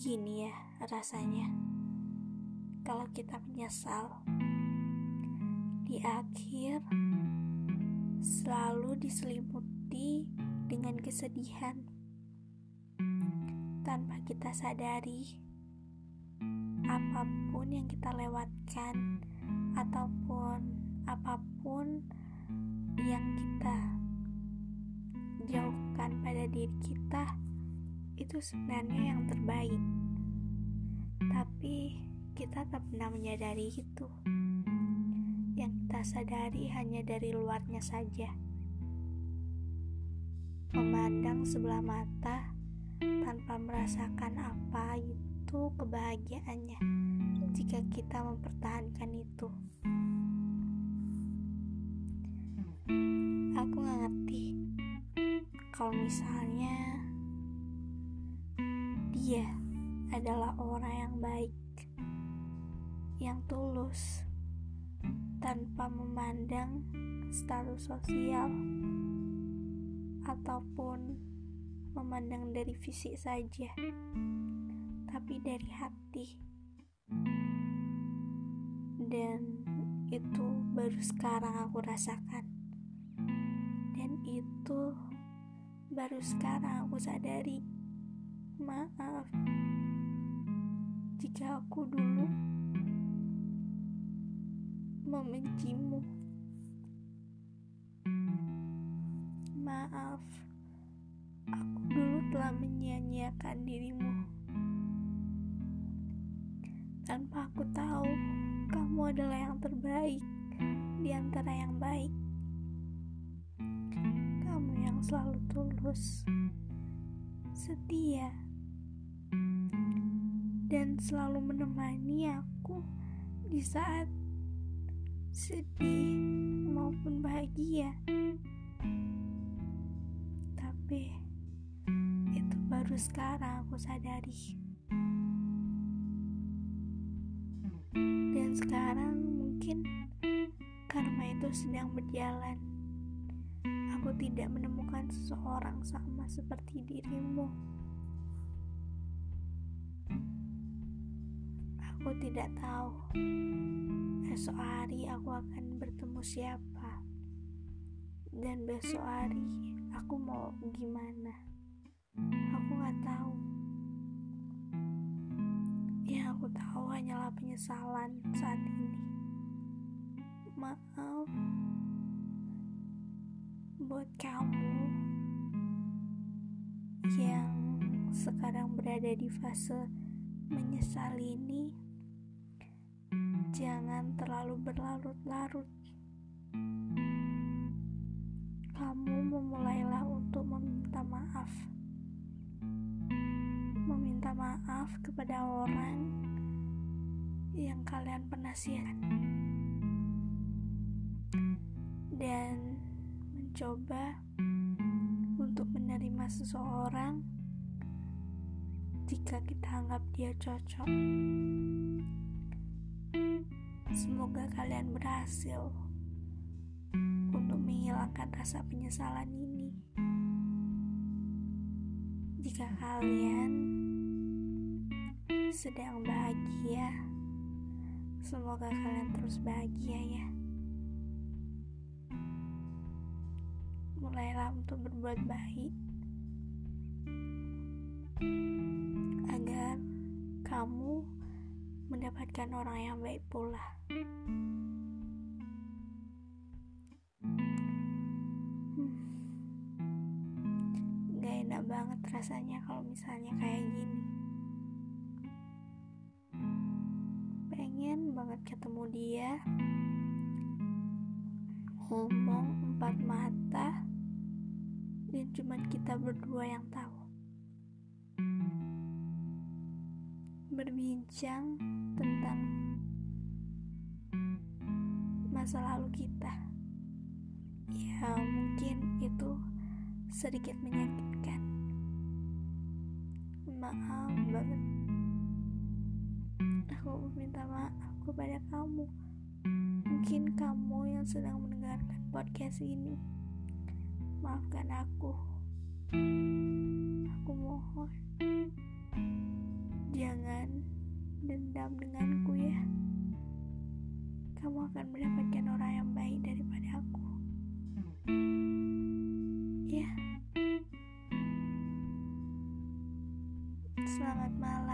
gini ya rasanya. Kalau kita menyesal di akhir selalu diselimuti dengan kesedihan. Tanpa kita sadari apa pun yang kita lewatkan ataupun apa pun yang kita jauhkan pada diri kita itu sebenarnya yang terbaik. Tapi kita tak pernah menyadari itu. Yang kita sadari hanya dari luarnya saja. Memandang sebelah mata tanpa merasakan apa itu kebahagiaannya jika kita mempertahankan itu. Aku gak ngerti. Kalau misalnya adalah orang yang baik, yang tulus, tanpa memandang status sosial ataupun memandang dari fisik saja, tapi dari hati. Dan itu baru sekarang aku rasakan. Dan itu baru sekarang aku sadari Maaf jika aku dulu membencimu. Maaf, aku dulu telah menyia-nyiakan dirimu. Tanpa aku tahu, kamu adalah yang terbaik di antara yang baik. Kamu yang selalu tulus, setia dan selalu menemani aku di saat sedih maupun bahagia. Tapi itu baru sekarang aku sadari. Dan sekarang mungkin karma itu sedang berjalan. Aku tidak menemukan seseorang sama seperti dirimu. Aku tidak tahu esok hari aku akan bertemu siapa, dan besok hari aku mau gimana. Aku gak tahu. Yang aku tahu hanyalah penyesalan saat ini. Maaf buat kamu yang sekarang berada di fase menyesal ini jangan terlalu berlarut-larut. Kamu memulailah untuk meminta maaf. Meminta maaf kepada orang yang kalian pernah siapkan. Dan mencoba untuk menerima seseorang jika kita anggap dia cocok. Semoga kalian berhasil untuk menghilangkan rasa penyesalan ini. Jika kalian sedang bahagia, semoga kalian terus bahagia ya. Mulailah untuk berbuat baik agar kamu mendapatkan orang yang baik pula. Hmm. Gak enak banget rasanya kalau misalnya kayak gini. Pengen banget ketemu dia, ngomong empat mata, dan cuman kita berdua yang tahu. Berbincang tentang masa lalu kita. Ya, mungkin itu sedikit menyakitkan. Maaf banget. Aku minta maaf kepada kamu. Mungkin kamu yang sedang mendengarkan podcast ini. Maafkan aku. Aku mohon Jangan dendam denganku ya. Kamu akan mendapatkan orang yang baik daripada aku. Ya. Selamat malam.